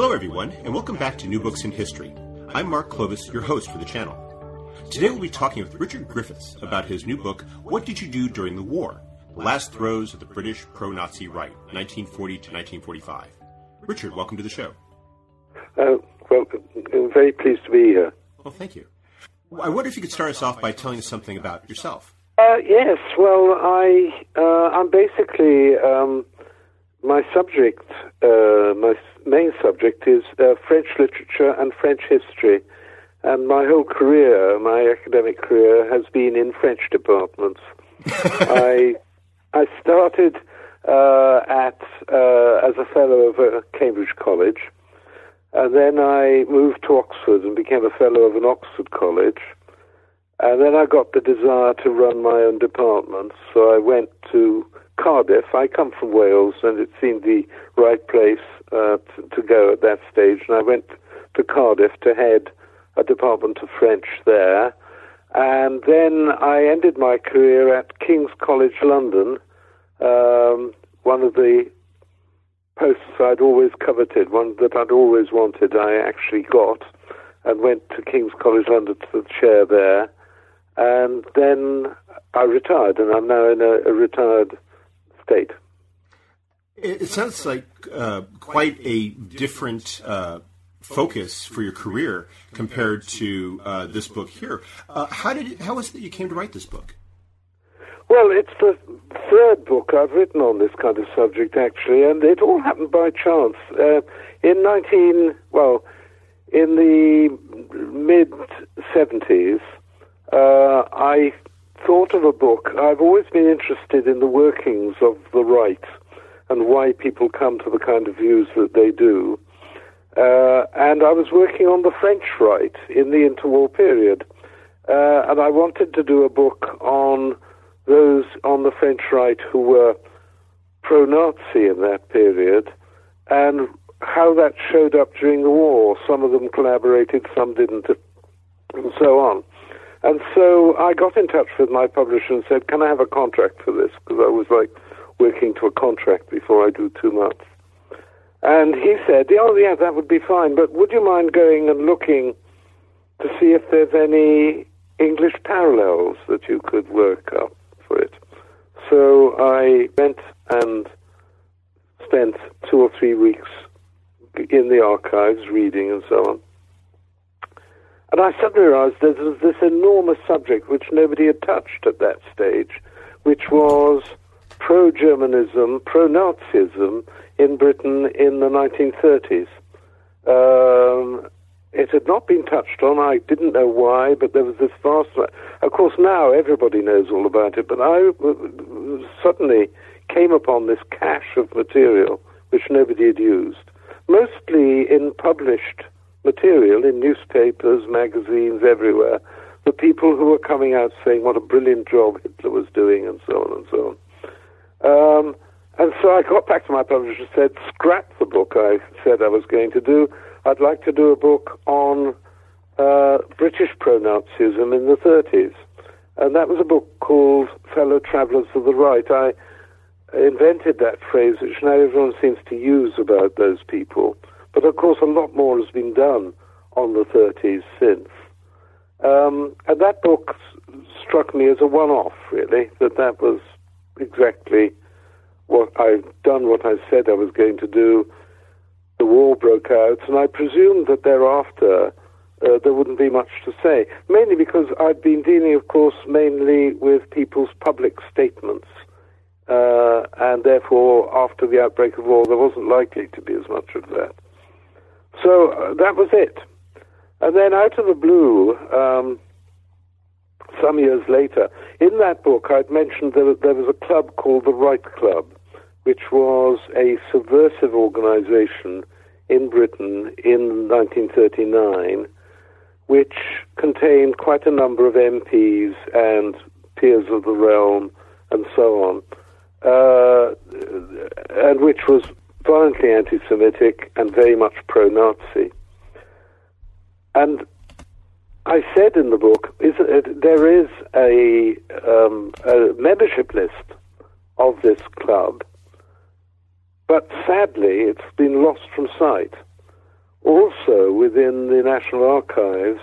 Hello, everyone, and welcome back to New Books in History. I'm Mark Klobas, your host for the channel. Today we'll be talking with Richard Griffiths about his new book, What Did You Do During the War? The Last Throes of the British Pro Nazi Right, 1940 to 1945. Richard, welcome to the show. Uh, well, I'm very pleased to be here. Well, thank you. I wonder if you could start us off by telling us something about yourself. Uh, yes, well, I, uh, I'm basically, um, my subject, uh, my main subject is uh, French literature and French history. And my whole career, my academic career, has been in French departments. I I started uh, at uh, as a fellow of uh, Cambridge College, and then I moved to Oxford and became a fellow of an Oxford college. And then I got the desire to run my own department, so I went to Cardiff. I come from Wales, and it seemed the right place uh, to, go at that stage. And I went to Cardiff to head a department of French there. And then I ended my career at King's College London, um, one of the posts I'd always coveted, one that I'd always wanted. I actually got and went to King's College London to the chair there. And then I retired, and I'm now in a, a retired state. It sounds like uh, quite a different uh, focus for your career compared to uh, this book here. Uh, how did it, how was it that you came to write this book? Well, it's the third book I've written on this kind of subject, actually, and it all happened by chance. Uh, in 19, well, in the mid 70s, uh, I thought of a book. I've always been interested in the workings of the right and why people come to the kind of views that they do. Uh, and I was working on the French right in the interwar period. Uh, and I wanted to do a book on those on the French right who were pro Nazi in that period and how that showed up during the war. Some of them collaborated, some didn't, and so on. And so I got in touch with my publisher and said, Can I have a contract for this? Because I was like, working to a contract before I do two months. And he said, oh, yeah, that would be fine, but would you mind going and looking to see if there's any English parallels that you could work up for it? So I went and spent two or three weeks in the archives reading and so on. And I suddenly realized there was this enormous subject which nobody had touched at that stage, which was pro Germanism, pro Nazism in Britain in the 1930s. Um, it had not been touched on. I didn't know why, but there was this vast. Of course, now everybody knows all about it, but I suddenly came upon this cache of material which nobody had used, mostly in published material in newspapers, magazines, everywhere. The people who were coming out saying what a brilliant job Hitler was doing, and so on and so on. Um, and so I got back to my publisher and said, scrap the book I said I was going to do. I'd like to do a book on uh, British pro-Nazism in the 30s. And that was a book called Fellow Travellers of the Right. I invented that phrase, which now everyone seems to use about those people. But of course, a lot more has been done on the 30s since. Um, and that book struck me as a one-off, really, that that was exactly what I've done, what I said I was going to do. The war broke out, and I presumed that thereafter uh, there wouldn't be much to say, mainly because I'd been dealing, of course, mainly with people's public statements. Uh, and therefore, after the outbreak of war, there wasn't likely to be as much of that. So uh, that was it. And then out of the blue, um, some years later. In that book, I'd mentioned that there was a club called the Right Club, which was a subversive organization in Britain in 1939, which contained quite a number of MPs and peers of the realm and so on, uh, and which was violently anti Semitic and very much pro Nazi. And I said in the book, is there is a, um, a membership list of this club, but sadly it's been lost from sight. Also, within the National Archives,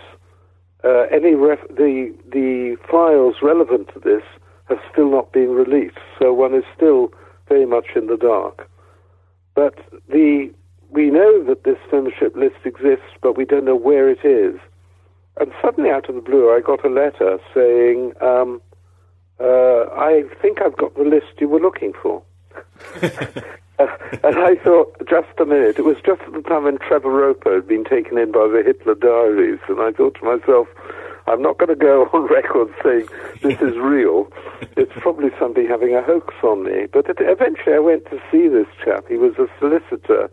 uh, any ref- the the files relevant to this have still not been released, so one is still very much in the dark. But the we know that this membership list exists, but we don't know where it is. And suddenly, out of the blue, I got a letter saying, um, uh, "I think I've got the list you were looking for." uh, and I thought, just a minute. It was just at the time when Trevor Roper had been taken in by the Hitler Diaries, and I thought to myself, I'm not going to go on record saying this is real. It's probably somebody having a hoax on me. But it, eventually I went to see this chap. He was a solicitor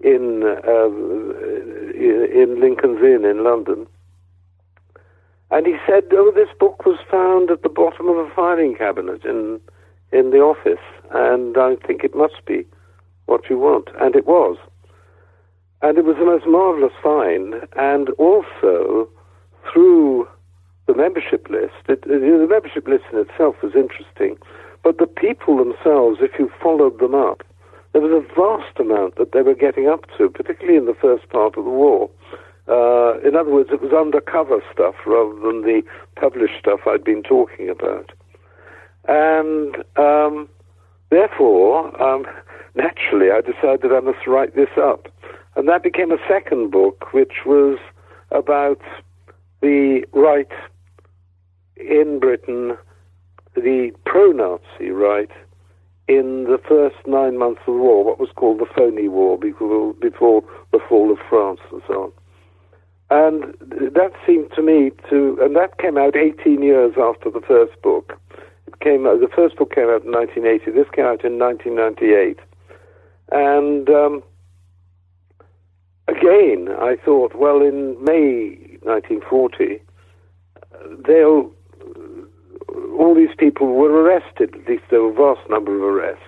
in, uh, in Lincoln's Inn in London. And he said, oh, this book was found at the bottom of a filing cabinet in, in the office, and I think it must be what you want. And it was. And it was the most marvelous find, and also through the membership list, it, the membership list in itself was interesting, but the people themselves, if you followed them up, there was a vast amount that they were getting up to, particularly in the first part of the war. Uh, in other words, it was undercover stuff rather than the published stuff I'd been talking about. And um, therefore, um, naturally, I decided I must write this up. And that became a second book, which was about the right in Britain, the pro-Nazi right in the first nine months of the war, what was called the phony war before, before the fall of France and so on. And that seemed to me to, and that came out 18 years after the first book. It came, the first book came out in 1980. This came out in 1998, and um, again, I thought, well, in May 1940, they'll all these people were arrested. At least there were a vast number of arrests,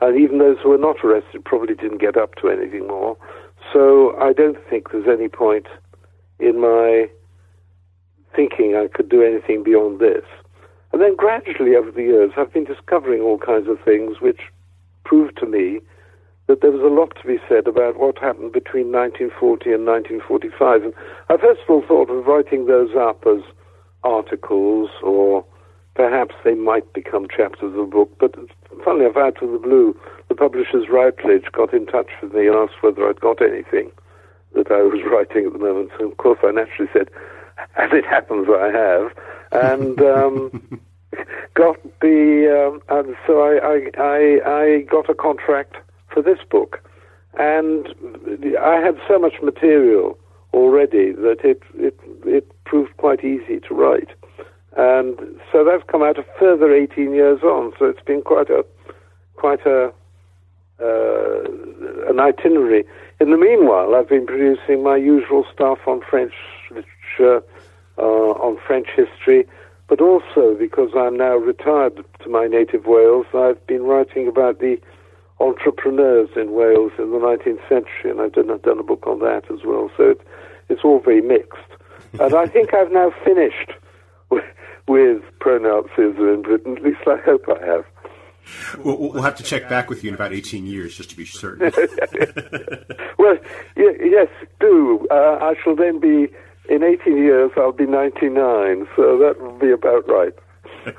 and even those who were not arrested probably didn't get up to anything more. So I don't think there's any point in my thinking I could do anything beyond this. And then gradually over the years, I've been discovering all kinds of things which proved to me that there was a lot to be said about what happened between 1940 and 1945. And I first of all thought of writing those up as articles or perhaps they might become chapters of the book. But funnily enough, out of the blue, the publishers Routledge got in touch with me and asked whether I'd got anything that I was writing at the moment. And of course, I naturally said, as it happens, I have. And um, got the, um, and so I, I, I, I got a contract for this book. And I had so much material already that it, it, it proved quite easy to write. And so that's come out a further 18 years on. So it's been quite a, quite a, uh, an itinerary. In the meanwhile, I've been producing my usual stuff on French literature, uh, on French history, but also because I'm now retired to my native Wales, I've been writing about the entrepreneurs in Wales in the 19th century, and I've done, I've done a book on that as well. So it, it's all very mixed. and I think I've now finished with, with pro-Nazism in Britain. At least I hope I have. We'll, we'll, have to check back with you in about 18 years just to be certain. well, yes, do. Uh, I shall then be, in 18 years, I'll be 99, so that will be about right.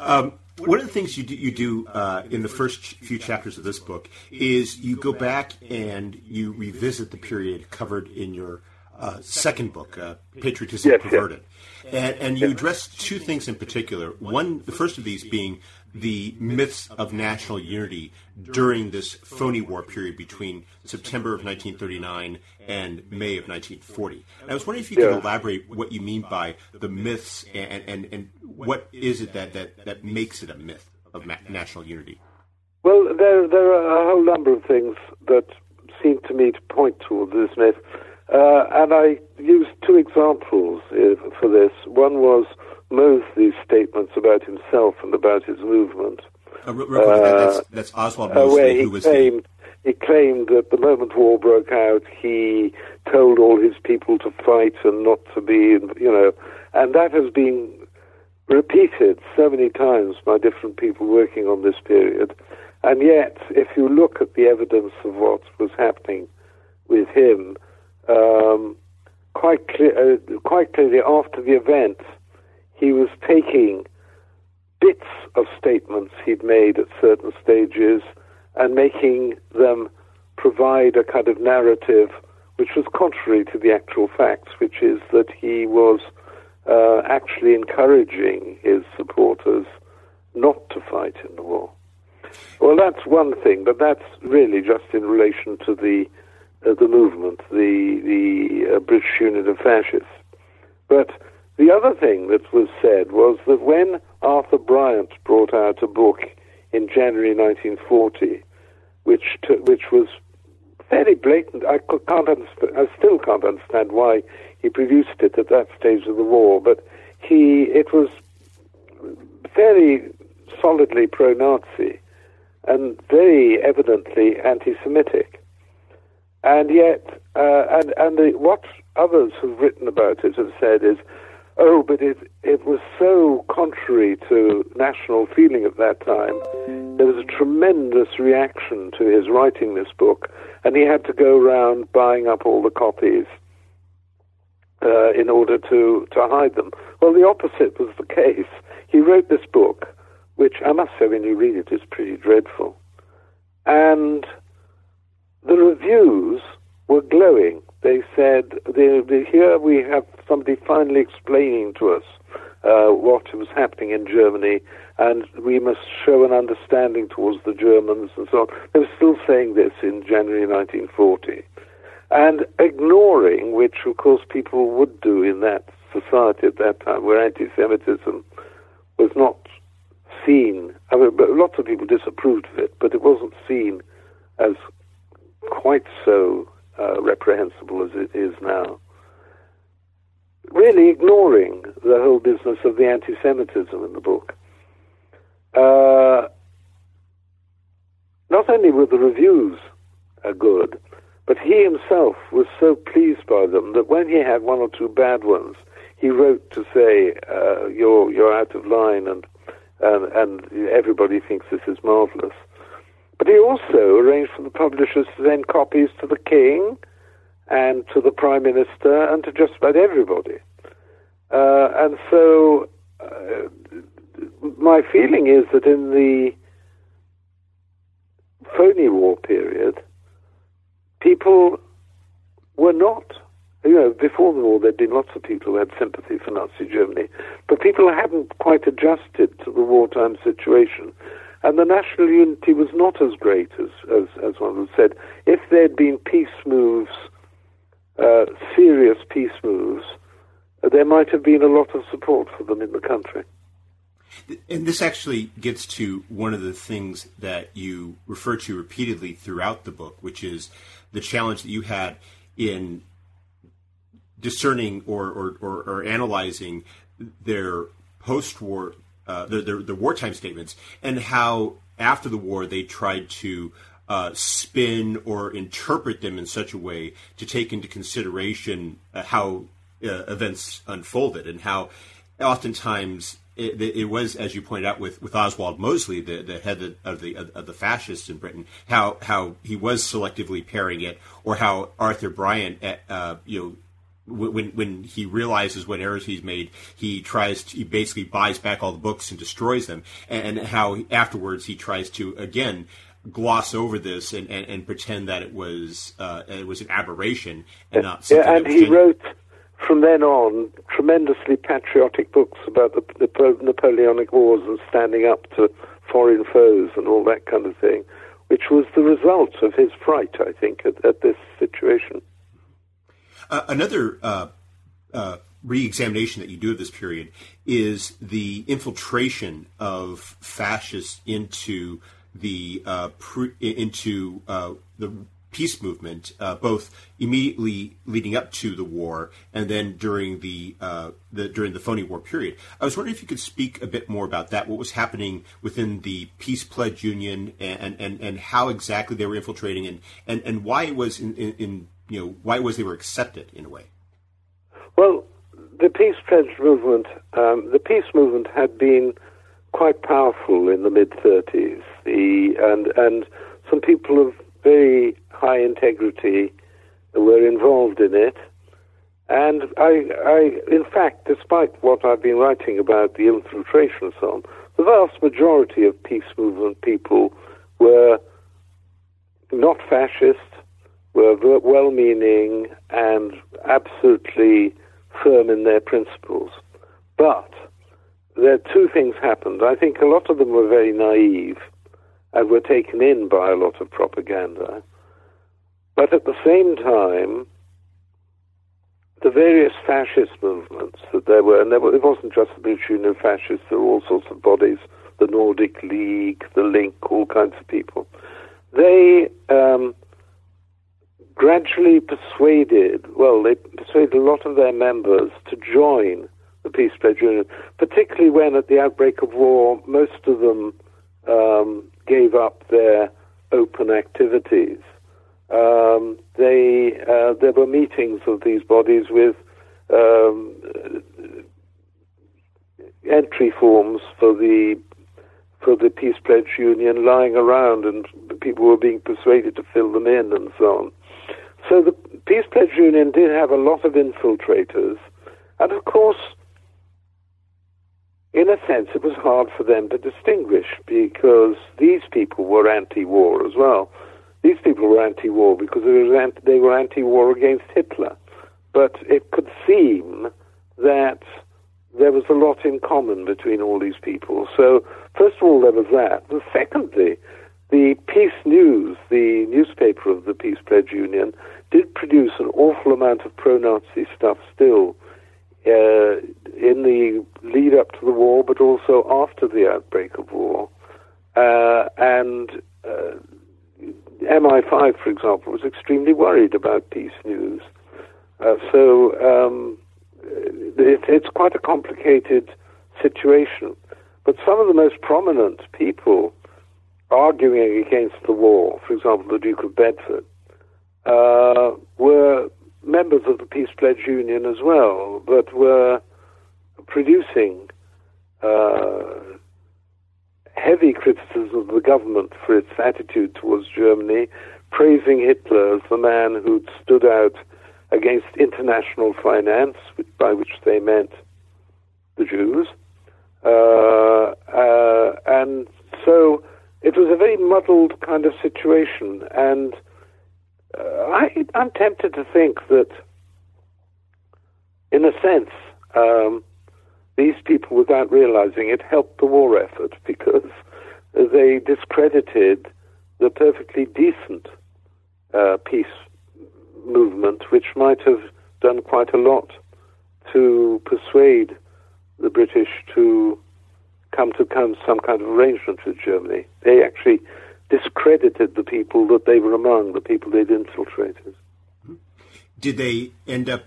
um, one of the things you do, you do uh, in the first few chapters of this book is you go back and you revisit the period covered in your uh, second book, uh, Patriotism yes, Perverted. Yes. And, and you address two things in particular. One, the first of these being the myths of national unity during this phony war period between September of 1939 and May of 1940. And I was wondering if you could yeah. elaborate what you mean by the myths and, and, and what is it that, that, that makes it a myth of ma- national unity? Well, there there are a whole number of things that seem to me to point towards this myth, uh, and I used two examples uh, for this. One was Mosley's statements about himself and about his movement. Uh, real quick, that's, that's Oswald uh, Mosley, where he who was claimed the, he claimed that the moment war broke out, he told all his people to fight and not to be, you know, and that has been repeated so many times by different people working on this period. And yet, if you look at the evidence of what was happening with him, um, quite, clear, uh, quite clearly after the event, he was taking bits of statements he'd made at certain stages and making them provide a kind of narrative which was contrary to the actual facts, which is that he was uh, actually encouraging his supporters not to fight in the war. Well, that's one thing, but that's really just in relation to the the movement, the the uh, British Union of Fascists. But the other thing that was said was that when Arthur Bryant brought out a book in January 1940, which which was fairly blatant, I can't I still can't understand why he produced it at that stage of the war, but he it was fairly solidly pro-Nazi and very evidently anti-Semitic, and yet uh, and and the, what others who've written about it have said is Oh, but it it was so contrary to national feeling at that time. There was a tremendous reaction to his writing this book, and he had to go around buying up all the copies uh, in order to to hide them. Well, the opposite was the case. He wrote this book, which I must say, when you read it, is pretty dreadful, and the reviews were glowing they said, they, they, here we have somebody finally explaining to us uh, what was happening in Germany, and we must show an understanding towards the Germans and so on. They were still saying this in January 1940. And ignoring, which of course people would do in that society at that time, where anti Semitism was not seen. I mean, lots of people disapproved of it, but it wasn't seen as quite so uh, reprehensible as it is now. Really ignoring the whole business of the anti Semitism in the book. Uh, not only were the reviews uh, good, but he himself was so pleased by them that when he had one or two bad ones, he wrote to say, uh, "You're you're out of line," and and, and everybody thinks this is marvelous. But he also arranged for the publishers to send copies to the king and to the prime minister and to just about everybody. Uh, and so uh, my feeling is that in the phony war period, people were not you know, before the war, there'd been lots of people who had sympathy for Nazi Germany, but people hadn't quite adjusted to the wartime situation. And the national unity was not as great as, as, as one had said. If there'd been peace moves, uh, serious peace moves, uh, there might have been a lot of support for them in the country. And this actually gets to one of the things that you refer to repeatedly throughout the book, which is the challenge that you had in discerning or, or, or, or analyzing their post-war uh, the, the, the wartime statements and how after the war they tried to uh, spin or interpret them in such a way to take into consideration uh, how uh, events unfolded and how oftentimes it, it, was, as you pointed out, with, with Oswald Mosley, the, the head of the of the fascists in Britain, how how he was selectively pairing it, or how Arthur Bryant, uh, you know, when when he realizes what errors he's made, he tries to, he basically buys back all the books and destroys them, and, how afterwards he tries to again gloss over this and, and, and pretend that it was uh, it was an aberration and not something. Yeah, and he wrote from then on tremendously patriotic books about the, the Napoleonic Wars and standing up to foreign foes and all that kind of thing, which was the result of his fright, I think, at, at this situation. Uh, another uh, uh, re-examination that you do of this period is the infiltration of fascists into the uh, pre- into uh, the peace movement, uh, both immediately leading up to the war and then during the, the during the phony war period. I was wondering if you could speak a bit more about that. What was happening within the Peace Pledge Union, and and, and how exactly they were infiltrating, and, and, and why it was in, in, in you know why it was they were accepted in a way. Well, the Peace Pledge movement, um, the peace movement had been quite powerful in the mid 30s. The and and some people of very high integrity were involved in it. And I, I, in fact, despite what I've been writing about the infiltration and so on, the vast majority of peace movement people were not fascist, were well meaning, and absolutely firm in their principles. But there two things happened. I think a lot of them were very naive and were taken in by a lot of propaganda. But at the same time, the various fascist movements that there were, and there were, it wasn't just the British Union of Fascists, there were all sorts of bodies, the Nordic League, the Link, all kinds of people. They um, gradually persuaded, well, they persuaded a lot of their members to join the Peace Pledge Union, particularly when at the outbreak of war, most of them um, gave up their open activities. Um, they uh, there were meetings of these bodies with um, entry forms for the for the Peace Pledge Union lying around, and people were being persuaded to fill them in, and so on. So the Peace Pledge Union did have a lot of infiltrators, and of course, in a sense, it was hard for them to distinguish because these people were anti-war as well. These people were anti-war because they were anti-war against Hitler. But it could seem that there was a lot in common between all these people. So, first of all, there was that. And secondly, the Peace News, the newspaper of the Peace Pledge Union, did produce an awful amount of pro-Nazi stuff still uh, in the lead up to the war, but also after the outbreak of war. Uh, and uh, MI5, for example, was extremely worried about peace news. Uh, so um, it, it's quite a complicated situation. But some of the most prominent people arguing against the war, for example, the Duke of Bedford, uh, were members of the Peace Pledge Union as well, but were producing uh, heavy criticism of the government for its attitude towards Germany, praising Hitler as the man who'd stood out against international finance, by which they meant the Jews. Uh, uh, and so it was a very muddled kind of situation, and uh, I, am tempted to think that, in a sense, um, these people, without realizing it, helped the war effort because they discredited the perfectly decent uh, peace movement, which might have done quite a lot to persuade the British to come to some kind of arrangement with Germany. They actually discredited the people that they were among, the people they'd infiltrated. Did they end up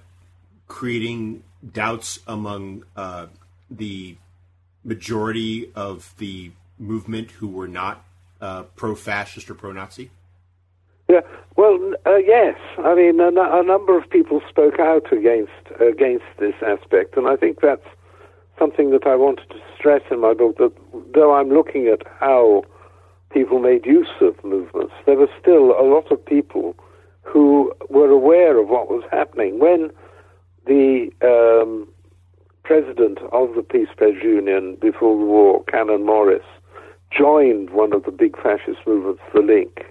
creating doubts among uh, the majority of the movement who were not uh, pro-fascist or pro-Nazi? Yeah, well, uh, yes. I mean, a, a, number of people spoke out against against this aspect, and I think that's something that I wanted to stress in my book. That though I'm looking at how people made use of movements, there were still a lot of people who were aware of what was happening. When the um, president of the Peace Pledge Union before the war, Canon Morris, joined one of the big fascist movements, the Link,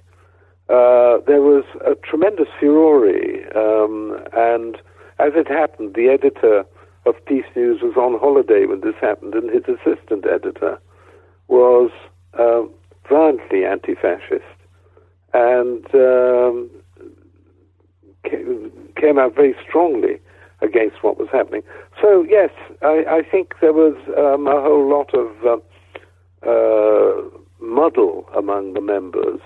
uh, there was a tremendous furore, um, and as it happened, the editor of Peace News was on holiday when this happened, and his assistant editor was uh, violently anti-fascist, and um, came out very strongly against what was happening. So yes, I, I think there was um, a whole lot of uh, uh, muddle among the members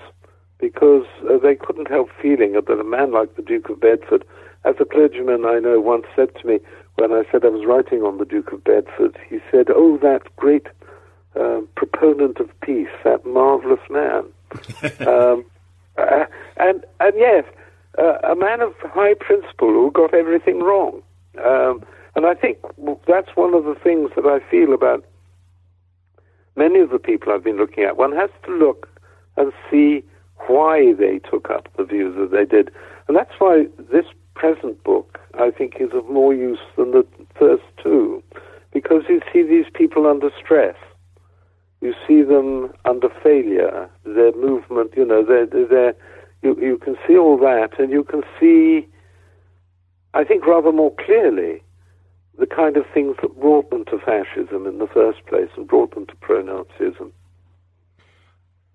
because uh, they couldn't help feeling that a man like the Duke of Bedford, as a clergyman I know once said to me when I said I was writing on the Duke of Bedford, he said, "Oh, that great uh, proponent of peace, that marvelous man," um, uh, and and yes, uh, a man of high principle who got everything wrong. Um, and I think that's one of the things that I feel about many of the people I've been looking at. One has to look and see why they took up the views that they did. And that's why this present book, I think, is of more use than the first two, because you see these people under stress. You see them under failure, their movement, you know, they're, they're, you, you can see all that, and you can see, I think, rather more clearly the kind of things that brought them to fascism in the first place and brought them to pro-Nazism.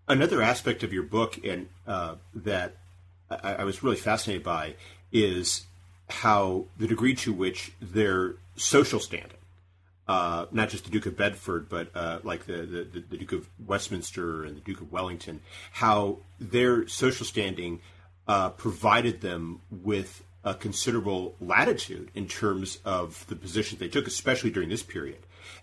Another aspect of your book, and uh, that I, I, was really fascinated by, is how the degree to which their social standing, uh, not just the Duke of Bedford, but uh, like the, the, the, Duke of Westminster and the Duke of Wellington, how their social standing uh, provided them with a considerable latitude in terms of the positions they took, especially during this period.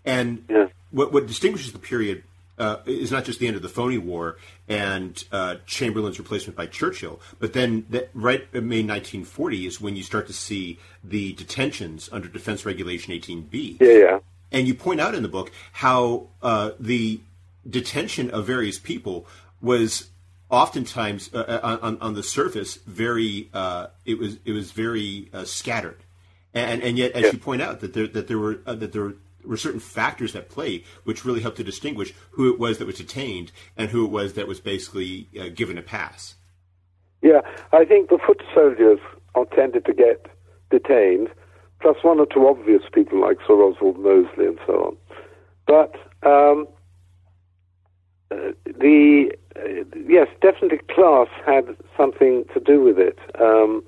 And yeah. what, what distinguishes the period uh, is not just the end of the phony war and uh, Chamberlain's replacement by Churchill, but then that, right in May 1940 is when you start to see the detentions under Defense Regulation 18B. Yeah, yeah. And you point out in the book how uh, the detention of various people was oftentimes uh, uh, on, on the surface very uh, it was it was very uh, scattered, and and yet as yeah. you point out that there that there were uh, that there were certain factors at play which really helped to distinguish who it was that was detained and who it was that was basically uh, given a pass. Yeah, I think the foot soldiers are tended to get detained, plus one or two obvious people like Sir Oswald Mosley and so on. But um, the uh, yes, definitely class had something to do with it, um,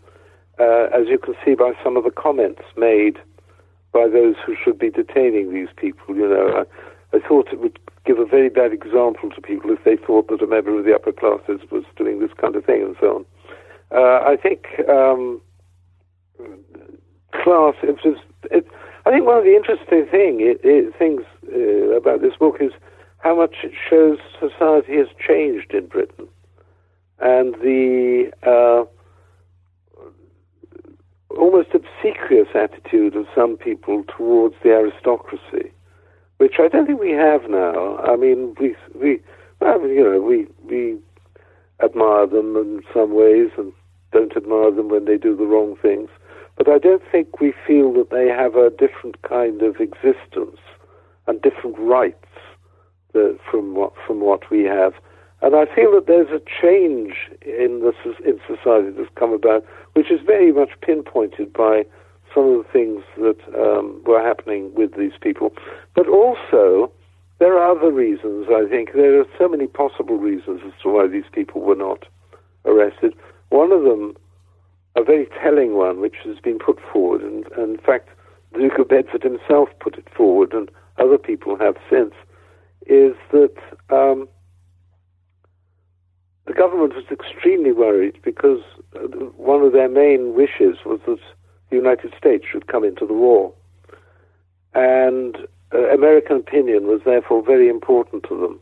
uh, as you can see by some of the comments made by those who should be detaining these people. You know, I, I thought it would give a very bad example to people if they thought that a member of the upper classes was doing this kind of thing and so on. Uh, I think um, class. It was. It, I think one of the interesting thing it, it, things uh, about this book is how much it shows society has changed in Britain and the uh, almost obsequious attitude of some people towards the aristocracy, which I don't think we have now. I mean, we we well, you know we we admire them in some ways and don't admire them when they do the wrong things, but I don't think we feel that they have a different kind of existence and different rights from what from what we have. And I feel that there's a change in the in society that's come about, which is very much pinpointed by some of the things that um, were happening with these people. But also, there are other reasons. I think there are so many possible reasons as to why these people were not arrested. One of them, a very telling one, which has been put forward, and, and in fact, the Duke of Bedford himself put it forward, and other people have since is that um, the government was extremely worried because uh, one of their main wishes was that the United States should come into the war. And uh, American opinion was therefore very important to them.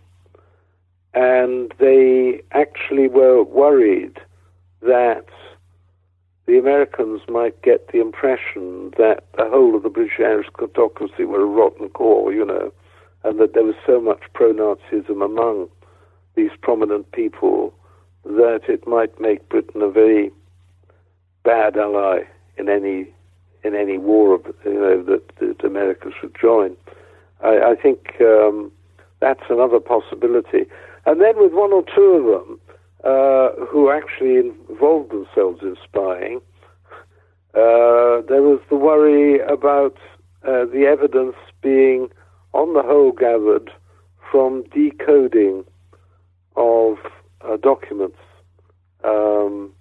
And they actually were worried that the Americans might get the impression that the whole of the British aristocracy were a rotten core, you know, and that there was so much pro-Nazism among these prominent people that it might make Britain a very bad ally in any in any war you know, that, that America should join. I, I think um, that's another possibility. And then with one or two of them uh, who actually involved themselves in spying, uh, there was the worry about uh, the evidence being on the whole gathered from decoding of uh, documents um,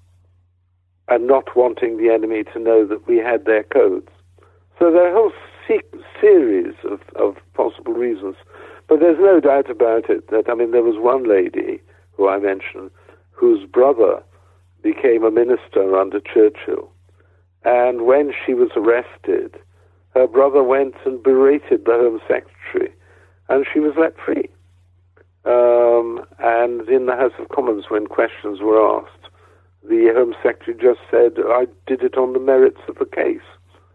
and not wanting the enemy to know that we had their codes. So there are a whole se- series of, of possible reasons. But but there's no doubt about it that, I mean, there was one lady who I mentioned whose brother became a minister under Churchill. And when she was arrested, her brother went and berated the Home Secretary, and she was let free. Um, and in the House of Commons, when questions were asked, the Home Secretary just said, I did it on the merits of the case.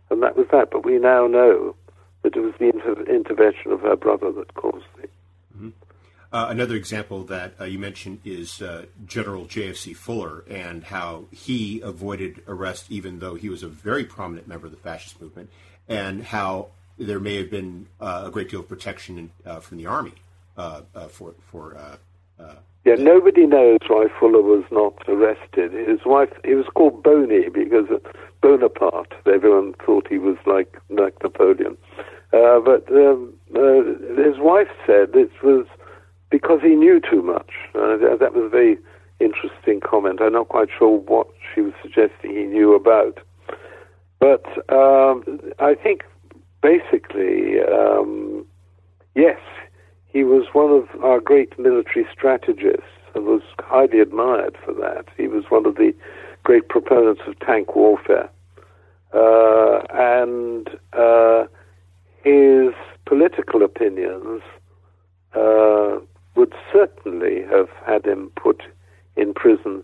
And that was that. But we now know that it was the inter- intervention of her brother that caused. Uh, another example that uh, you mentioned is uh, General J.F.C. Fuller and how he avoided arrest even though he was a very prominent member of the fascist movement, and how there may have been uh, a great deal of protection uh, from the army for for. yeah, nobody knows why Fuller was not arrested. His wife, he was called Boney because Bonaparte. Everyone thought he was like like Napoleon, but um, his wife said it was because he knew too much. Uh, that was a very interesting comment. I'm not quite sure what she was suggesting he knew about. But um, I think basically, um, yes, he was one of our great military strategists and was highly admired for that. He was one of the great proponents of tank warfare. Uh, and uh, his political opinions uh, would certainly have had him put in prison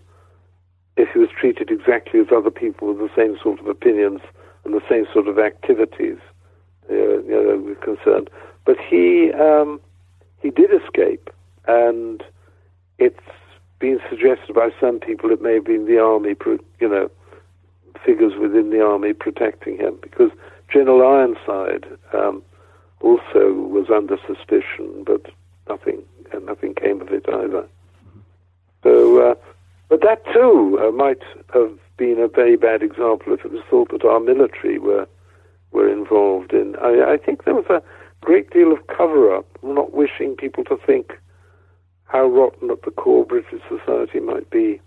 if he was treated exactly as other people with the same sort of opinions and the same sort of activities uh, you know, were concerned. But he um, he did escape, and it's been suggested by some people it may have been the army, you know, figures within the army protecting him because General Ironside um, also was under suspicion, but nothing and nothing came of it either. So, uh, but that too uh, might have been a very bad example if it was thought that our military were were involved in. I, I think there was a great deal of cover-up, not wishing people to think how rotten at the core British society might be.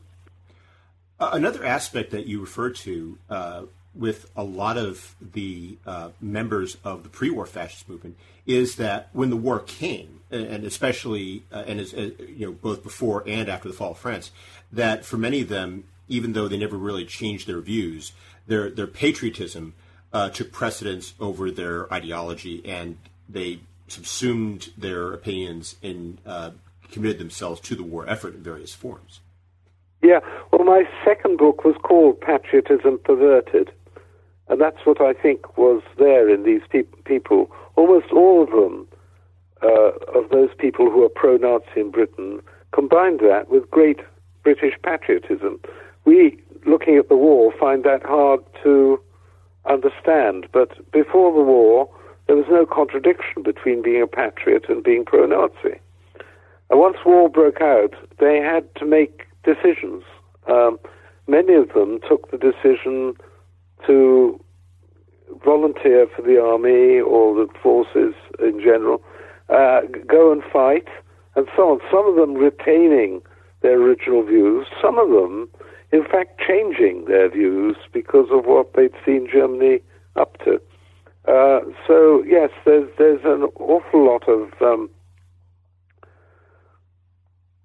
Uh, another aspect that you refer to uh, with a lot of the uh, members of the pre-war fascist movement is that when the war came, and especially uh, and as, uh, you know both before and after the fall of France, that for many of them, even though they never really changed their views, their their patriotism uh, took precedence over their ideology, and they subsumed their opinions and uh, committed themselves to the war effort in various forms. Yeah, well, my second book was called Patriotism Perverted and that's what I think was there in these pe- people. Almost all of them, uh, of those people who are pro Nazi in Britain, combined that with great British patriotism. We, looking at the war, find that hard to understand. But before the war, there was no contradiction between being a patriot and being pro Nazi. And once war broke out, they had to make decisions. Um, many of them took the decision to volunteer for the army or the forces in general, uh, go and fight, and so on. Some of them retaining their original views, some of them, in fact, changing their views because of what they'd seen Germany up to. Uh, so yes, there's there's an awful lot of um,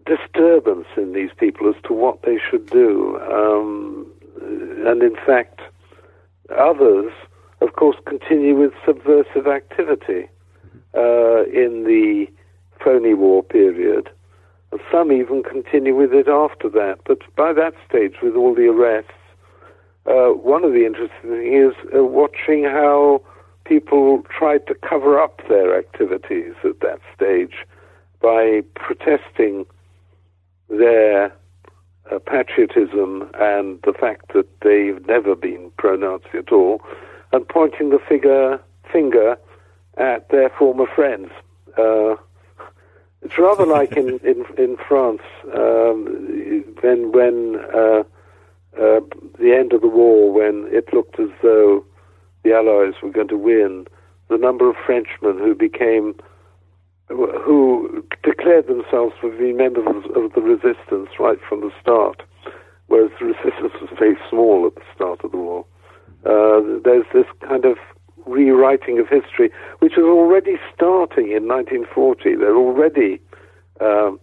disturbance in these people as to what they should do, um, and in fact, Others, of course, continue with subversive activity uh, in the phony war period. Some even continue with it after that. But by that stage, with all the arrests, uh, one of the interesting things is uh, watching how people tried to cover up their activities at that stage by protesting their uh, patriotism and the fact that they've never been pro-Nazi at all, and pointing the figure, finger at their former friends. Uh, it's rather like in, in, in France um, when, when uh, uh, the end of the war, when it looked as though the Allies were going to win, the number of Frenchmen who became who declared themselves to be members of the resistance right from the start, whereas the resistance was very small at the start of the war. Uh, there's this kind of rewriting of history, which was already starting in 1940. They're already um,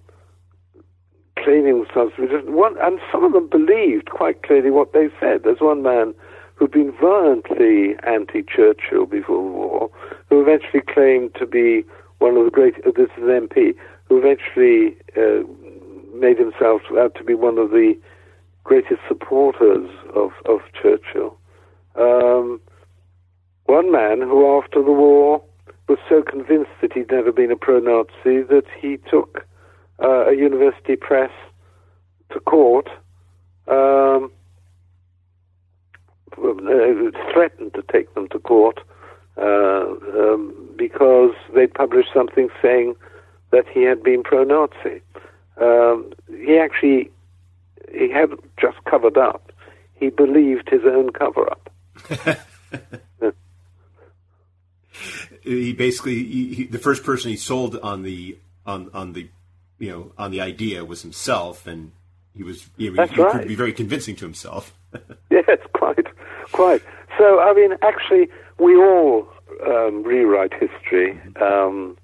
claiming themselves to one, and some of them believed quite clearly what they said. There's one man who'd been violently anti-Churchill before the war, who eventually claimed to be one of the great. Uh, this is an MP who eventually uh, made himself out to be one of the greatest supporters of of Churchill. Um, one man who, after the war, was so convinced that he'd never been a pro-Nazi that he took uh, a university press to court, um, uh, threatened to take them to court um, because they'd published something saying that he had been pro-Nazi. Um, he actually he had just covered up. He believed his own cover-up. he basically he, he, the first person he sold on the on on the you know on the idea was himself, and he was he, That's he right. could be very convincing to himself. yes, quite, quite. So I mean, actually, we all um, rewrite history um,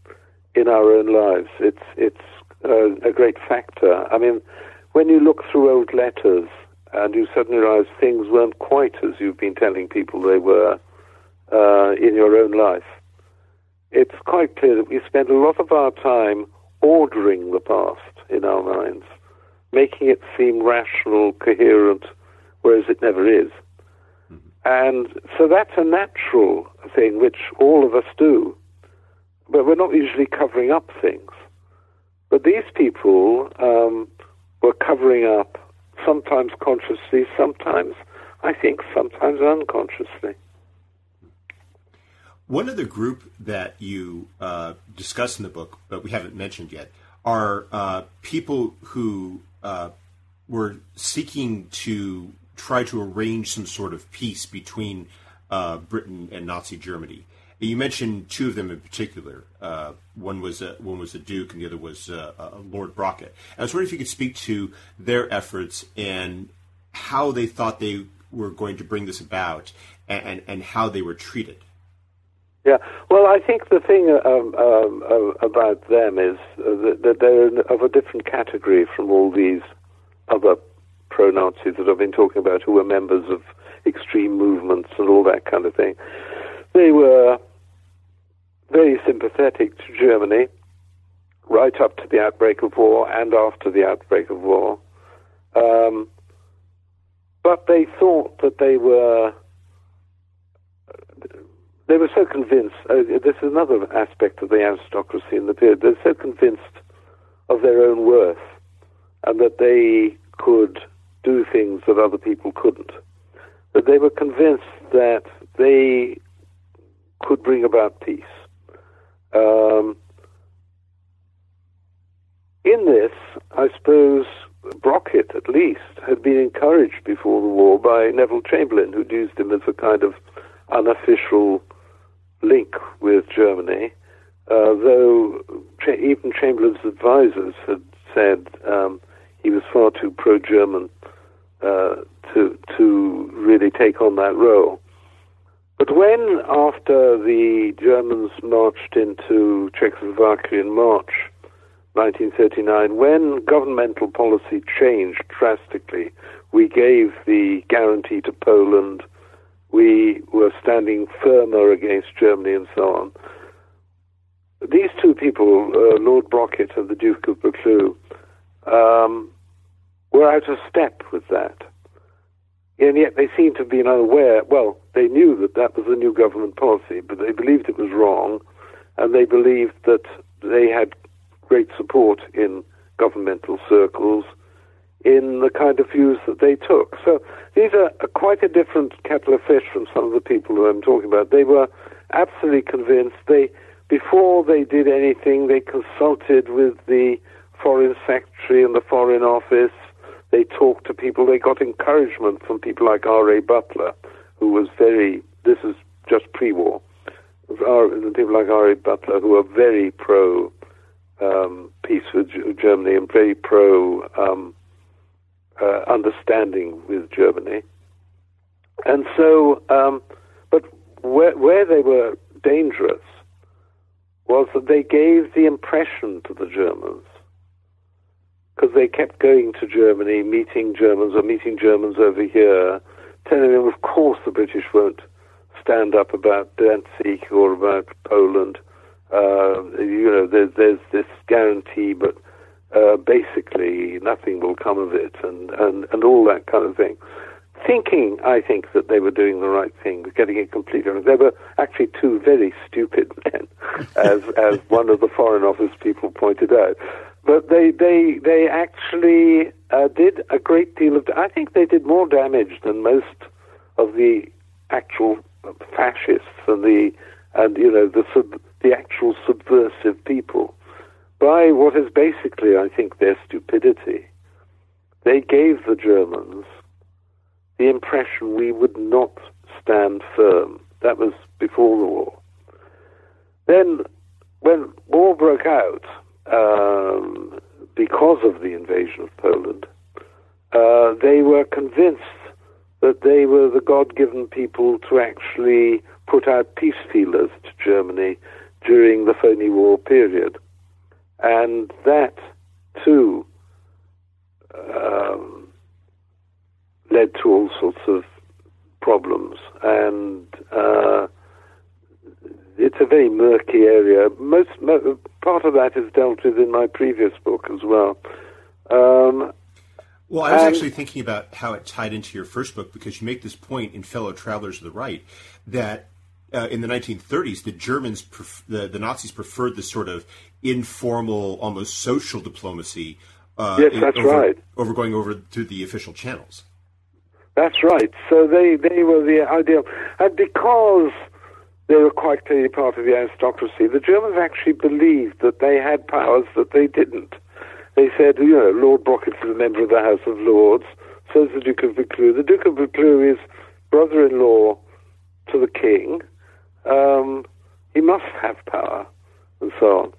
in our own lives. It's it's uh, a great factor. I mean, when you look through old letters and you suddenly realize things weren't quite as you've been telling people they were uh, in your own life, it's quite clear that we spend a lot of our time ordering the past in our minds, making it seem rational, coherent, whereas it never is. And so that's a natural thing which all of us do. But we're not usually covering up things. But these people um, were covering up, sometimes consciously, sometimes, I think, sometimes unconsciously. One other group that you uh, discuss in the book, but we haven't mentioned yet, are uh, people who uh, were seeking to try to arrange some sort of peace between uh, Britain and Nazi Germany. You mentioned two of them in particular. Uh, one was a, one was a Duke, and the other was uh, Lord Brocket. I was wondering if you could speak to their efforts and how they thought they were going to bring this about, and, and, and how they were treated. Yeah, well, I think the thing um, um, uh, about them is that, that they're of a different category from all these other pro Nazis that I've been talking about who were members of extreme movements and all that kind of thing. They were very sympathetic to Germany right up to the outbreak of war and after the outbreak of war. Um, but they thought that they were they were so convinced. Uh, this is another aspect of the aristocracy in the period. They're so convinced of their own worth and that they could do things that other people couldn't. That they were convinced that they could bring about peace. Um, in this, I suppose Brocket, at least, had been encouraged before the war by Neville Chamberlain, who'd used him as a kind of unofficial link with Germany, uh, though even Chamberlain's advisors had said um, he was far too pro-German uh, to to really take on that role. But when, after the Germans marched into Czechoslovakia in March 1939, when governmental policy changed drastically, we gave the guarantee to Poland we were standing firmer against Germany and so on. These two people, uh, Lord Brocket and the Duke of Buccleuch, um, were out of step with that. And yet they seemed to have been unaware. Well, they knew that that was the new government policy, but they believed it was wrong, and they believed that they had great support in governmental circles in the kind of views that they took. So these are quite a different kettle of fish from some of the people who I'm talking about. They were absolutely convinced. They before they did anything, they consulted with the foreign secretary and the foreign office. They talked to people. They got encouragement from people like R.A. Butler, who was very. This is just pre-war. People like R.A. Butler, who are very pro um, peace with Germany and very pro um, uh, understanding with Germany. And so, um, but where, where they were dangerous was that they gave the impression to the Germans, because they kept going to Germany, meeting Germans or meeting Germans over here, telling them, of course, the British won't stand up about Danzig or about Poland. Uh, you know, there's, there's this guarantee, but uh, basically nothing will come of it, and, and, and all that kind of thing. Thinking, I think, that they were doing the right thing, getting it completely wrong. They were actually two very stupid men, as as one of the Foreign Office people pointed out. But they they they actually uh, did a great deal of. I think they did more damage than most of the actual fascists and the and you know the sub, the actual subversive people by what is basically, I think, their stupidity. They gave the Germans the impression we would not stand firm. That was before the war. Then, when war broke out, um, because of the invasion of Poland, uh, they were convinced that they were the God-given people to actually put out peace feelers to Germany during the phony war period. And that, too, um, led to all sorts of problems. And uh, it's a very murky area. Most mo- part of that is dealt with in my previous book as well. Um, well, I was actually thinking about how it tied into your first book because you make this point in Fellow Travelers of the Right that uh, in the 1930s, the Germans, pref- the, the Nazis preferred this sort of informal, almost social diplomacy. Uh, yes, that's over, right. Over going over to the official channels. That's right. So they, they were the ideal. And because they were quite clearly part of the aristocracy, the Germans actually believed that they had powers that they didn't. They said, you know, Lord Brocket is a member of the House of Lords, so is the Duke of Buccleuch. The Duke of Buccleuch is brother-in-law to the king, um, he must have power, and so on.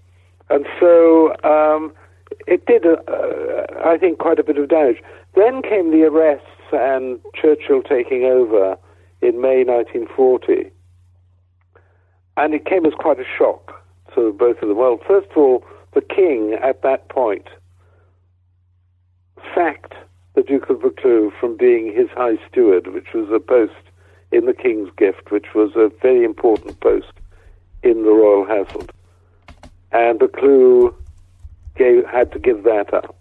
And so um, it did, uh, uh, I think, quite a bit of damage. Then came the arrests and Churchill taking over in May 1940. And it came as quite a shock to both of them. Well, first of all, the king at that point sacked the Duke of Buccleuch from being his high steward, which was a post in the King's Gift, which was a very important post in the royal household. And Buccleuch gave, had to give that up.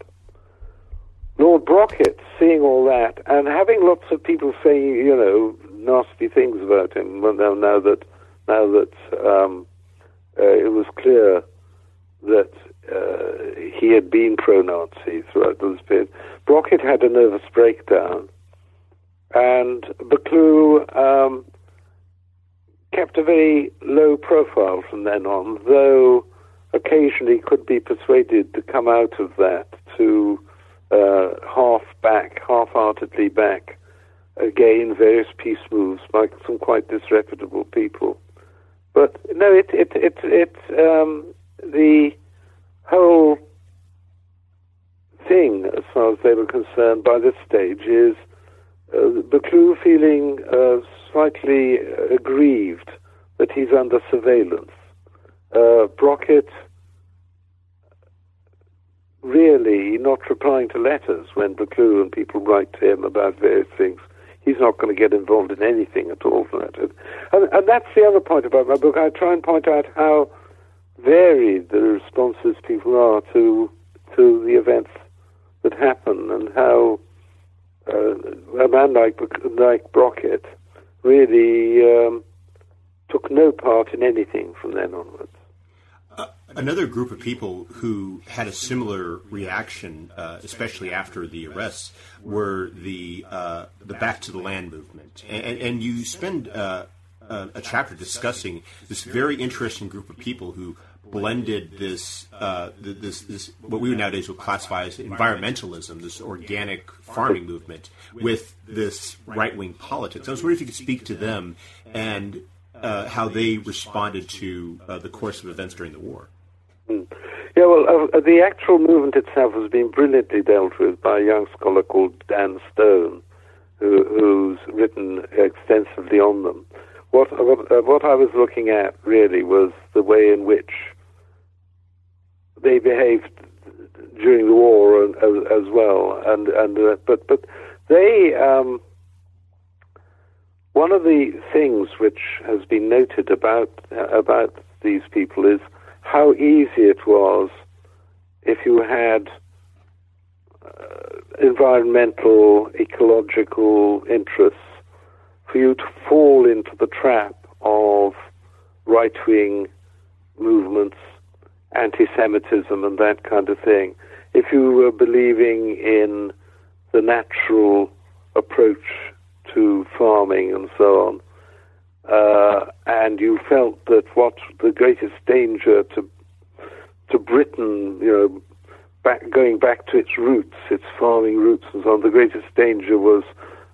Lord Brocket, seeing all that, and having lots of people saying, you know, nasty things about him, now, now that now that um, uh, it was clear that uh, he had been pro-Nazi throughout this period, Brocket had a nervous breakdown. And Buccleuch um, kept a very low profile from then on, though occasionally could be persuaded to come out of that to uh, half back, half-heartedly back again various peace moves by some quite disreputable people. But no, it it it it um, the whole thing, as far as they were concerned, by this stage is uh, Buccleuch feeling uh, slightly aggrieved that he's under surveillance. Uh, Brocket really not replying to letters when Buccleuch and people write to him about various things. He's not going to get involved in anything at all for that. And, and that's the other point about my book. I try and point out how varied the responses people are to to the events that happen and how uh, a man like like Brocket really um, took no part in anything from then onwards. Uh, another group of people who had a similar reaction, uh, especially after the arrests, were the uh, the Back to the Land movement, and, and you spend uh, a chapter discussing this very interesting group of people who blended this, uh, this, this, what we nowadays would classify as environmentalism, this organic farming movement, with this right wing politics. I was wondering if you could speak to them and uh, how they responded to uh, the course of events during the war. Mm. Yeah, well, uh, the actual movement itself has been brilliantly dealt with by a young scholar called Dan Stone, who, who's written extensively on them. what what, uh, what I was looking at really was the way in which they behaved during the war as, as well, and and uh, but but they um, one of the things which has been noted about uh, about these people is how easy it was if you had uh, environmental, ecological interests for you to fall into the trap of right wing movements, anti Semitism, and that kind of thing. If you were believing in the natural approach to farming and so on. Uh, and you felt that what the greatest danger to to Britain, you know, back, going back to its roots, its farming roots and so on, the greatest danger was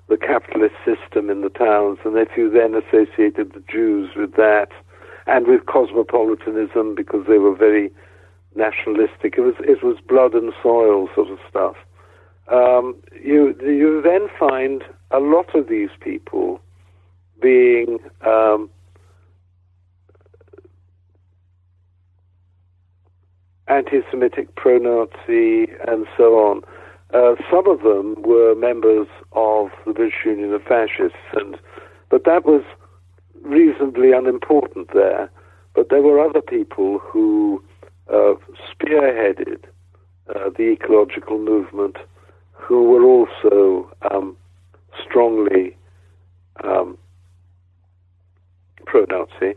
the capitalist system in the towns. And if you then associated the Jews with that and with cosmopolitanism because they were very nationalistic, it was it was blood and soil sort of stuff. Um, you you then find a lot of these people being um, anti-Semitic, pro-Nazi, and so on. Uh, some of them were members of the British Union of Fascists, and but that was reasonably unimportant there. But there were other people who uh, spearheaded uh, the ecological movement, who were also um, strongly um, pro-Nazi.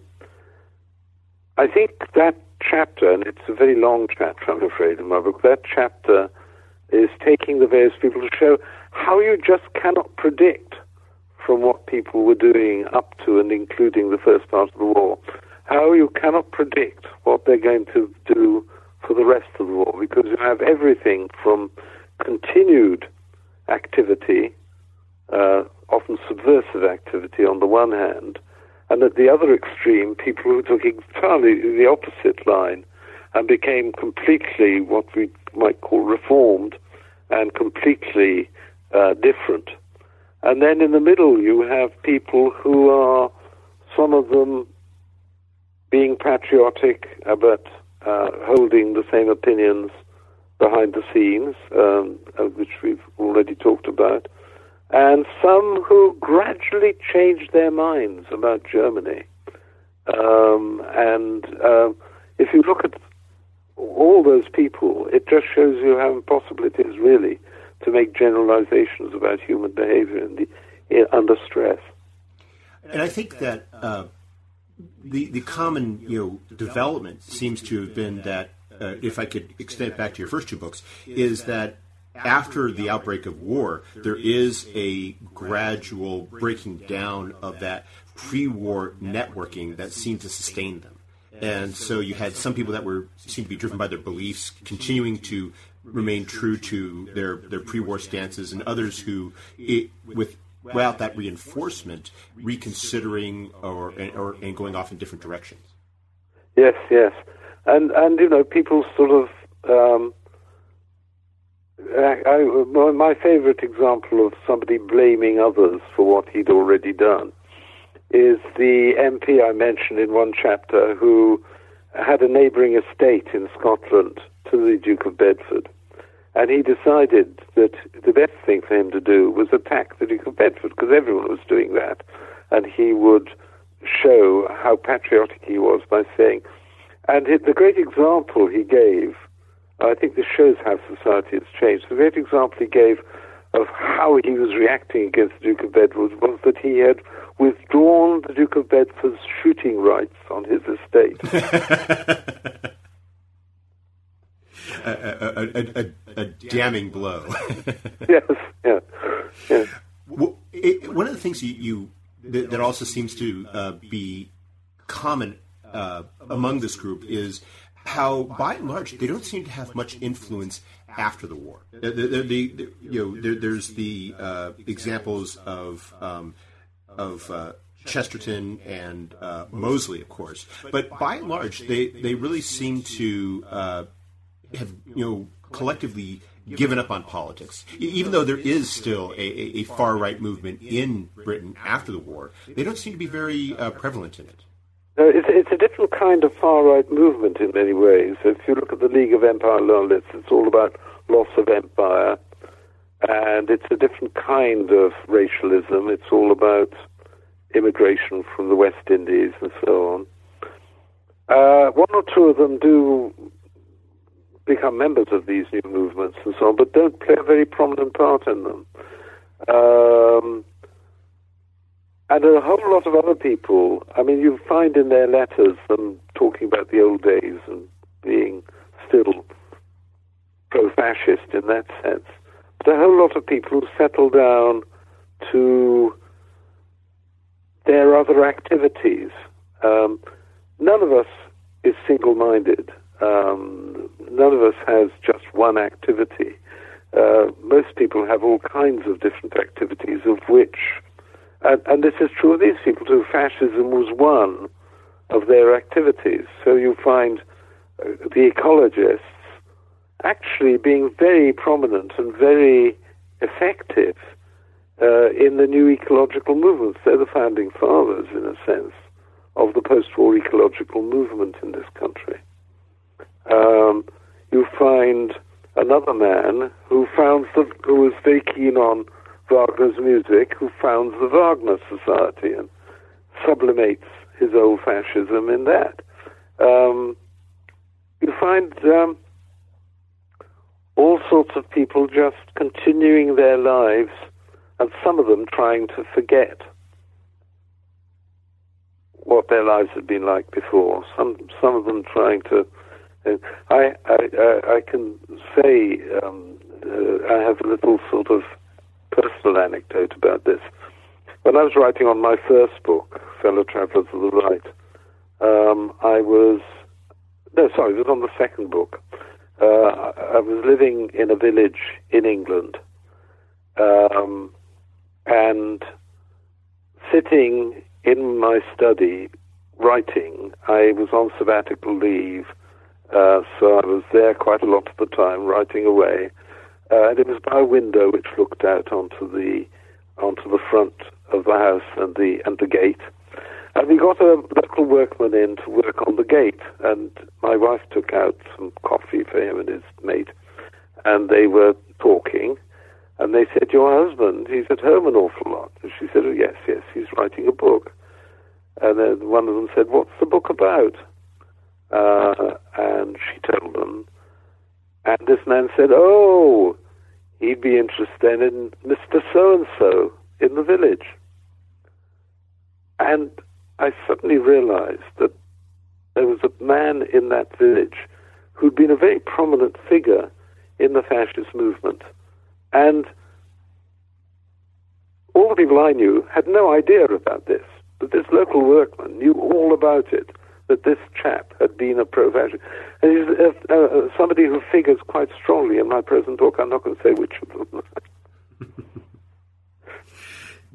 I think that chapter, and it's a very long chapter, I'm afraid, in my book, that chapter is taking the various people to show how you just cannot predict from what people were doing up to and including the first part of the war, how you cannot predict what they're going to do for the rest of the war, because you have everything from continued activity uh, often subversive activity on the one hand, and at the other extreme, people who took entirely the opposite line and became completely what we might call reformed and completely uh, different. And then in the middle, you have people who are, some of them being patriotic, uh, but uh, holding the same opinions behind the scenes, um, which we've already talked about and some who gradually changed their minds about Germany. Um, and uh, if you look at all those people, it just shows you how impossible it is, really, to make generalizations about human behavior in the, in, under stress. And I think that uh, the the common you know development seems to have been that, uh, if I could extend it back to your first two books, is that after the outbreak of war, there is a gradual breaking down of that pre-war networking that seemed to sustain them. And so you had some people that were seemed to be driven by their beliefs, continuing to remain true to their, their pre-war stances, and others who, it, with without that reinforcement, reconsidering or, or and going off in different directions. Yes, yes, and and you know people sort of um, Uh, I, I, my favorite example of somebody blaming others for what he'd already done is the MP I mentioned in one chapter who had a neighbouring estate in Scotland to the Duke of Bedford. And he decided that the best thing for him to do was attack the Duke of Bedford because everyone was doing that. And he would show how patriotic he was by saying, and the great example he gave I think this shows how society has changed. The great example he gave of how he was reacting against the Duke of Bedford was that he had withdrawn the Duke of Bedford's shooting rights on his estate. a, a, a, a, damning blow. yes, yeah. yeah. Well, it, one of the things you, you that, that, also seems to uh, be common uh, among this group is how, by and large, they don't seem to have much influence after the war. The, the, the, you know, there, there's the uh, examples of um, of uh, Chesterton and uh, Mosley, of course, but by and large, they they really seem to uh, have you know collectively given up on politics. Even though there is still a, a, far right movement in Britain after the war, they don't seem to be very uh, prevalent in it. It's, it's a different kind of far right movement in many ways. If you look at the League of Empire Loyalists, it's all about loss of empire, and it's a different kind of racialism. It's all about immigration from the West Indies and so on. Uh, one or two of them do become members of these new movements and so on, but don't play a very prominent part in them. Um, and a whole lot of other people, I mean, you find in their letters them talking about the old days and being still pro fascist in that sense. But a whole lot of people who settle down to their other activities. Um, none of us is single minded. Um, none of us has just one activity. Uh, most people have all kinds of different activities, of which, and, and this is true of these people too, fascism was one of their activities. So you find uh, the ecologists actually being very prominent and very effective uh, in the new ecological movements. They're the founding fathers, in a sense, of the post-war ecological movement in this country um, you find another man who founds the, who was very keen on Wagner's music, who founds the Wagner Society and sublimates his old fascism in that. Um, you find um, all sorts of people just continuing their lives, and some of them trying to forget what their lives had been like before. Some some of them trying to I, I, I can say um, uh, I have a little sort of personal anecdote about this. When I was writing on my first book, Fellow Travelers of the Right, um, I was no, sorry, it was on the second book. Uh, I was living in a village in England, um, and sitting in my study writing. I was on sabbatical leave uh, so I was there quite a lot of the time, writing away. Uh, and it was by a window which looked out onto the onto the front of the house and the and the gate. And we got a local workman in to work on the gate, and my wife took out some coffee for him and his mate, and they were talking, and they said, "Your husband, he's at home an awful lot." And she said, "Oh yes, yes, he's writing a book." And then one of them said, "What's the book about?" Uh, and she told them. And this man said, Oh, he'd be interested in Mr. So and so in the village. And I suddenly realized that there was a man in that village who'd been a very prominent figure in the fascist movement. And all the people I knew had no idea about this, but this local workman knew all about it that this chap had been a pro-fascist. And he's uh, uh, somebody who figures quite strongly in my present book. I'm not going to say which of them.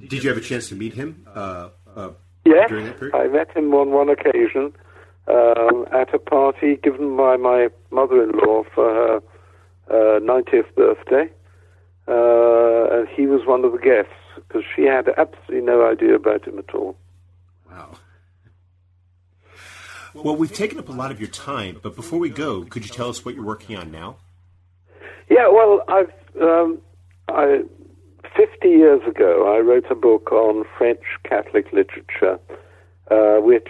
Did you have a chance to meet him? Uh, uh yes, I met him on one occasion um, at a party given by my mother-in-law for her 90th uh, birthday. Uh, and he was one of the guests because she had absolutely no idea about him at all. Wow. Well, we've taken up a lot of your time, but before we go, could you tell us what you're working on now? Yeah, well, I've um, I, 50 years ago, I wrote a book on French Catholic literature, uh, which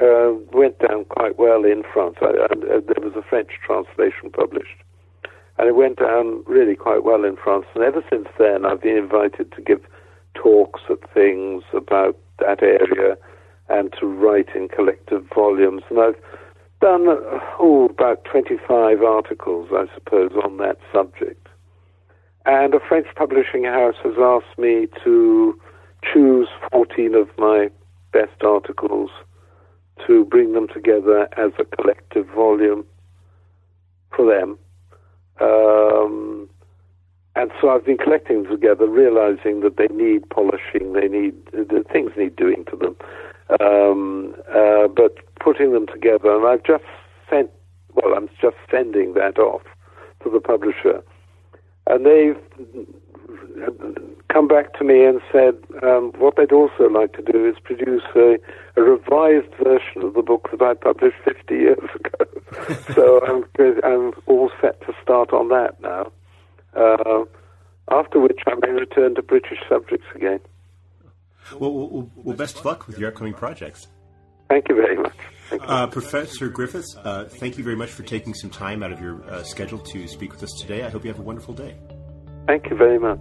uh, went down quite well in France. I, I, there was a French translation published, and it went down really quite well in France. And ever since then, I've been invited to give talks at things about that area and to write in collective volumes. And I've done oh, about 25 articles, I suppose, on that subject. And a French publishing house has asked me to choose 14 of my best articles to bring them together as a collective volume for them. Um, and so I've been collecting them together, realizing that they need polishing, they need, the things need doing to them um, uh, but putting them together, and I've just sent, well, I'm just sending that off to the publisher. And they've come back to me and said um, what they'd also like to do is produce a, a, revised version of the book that I published 50 years ago. so I'm, I'm all set to start on that now. Uh, after which I may return to British subjects again. Well, well, well, best of luck with your upcoming projects. Thank you very much. Uh, Professor Griffiths, uh, thank you very much for taking some time out of your uh, schedule to speak with us today. I hope you have a wonderful day. Thank you very much.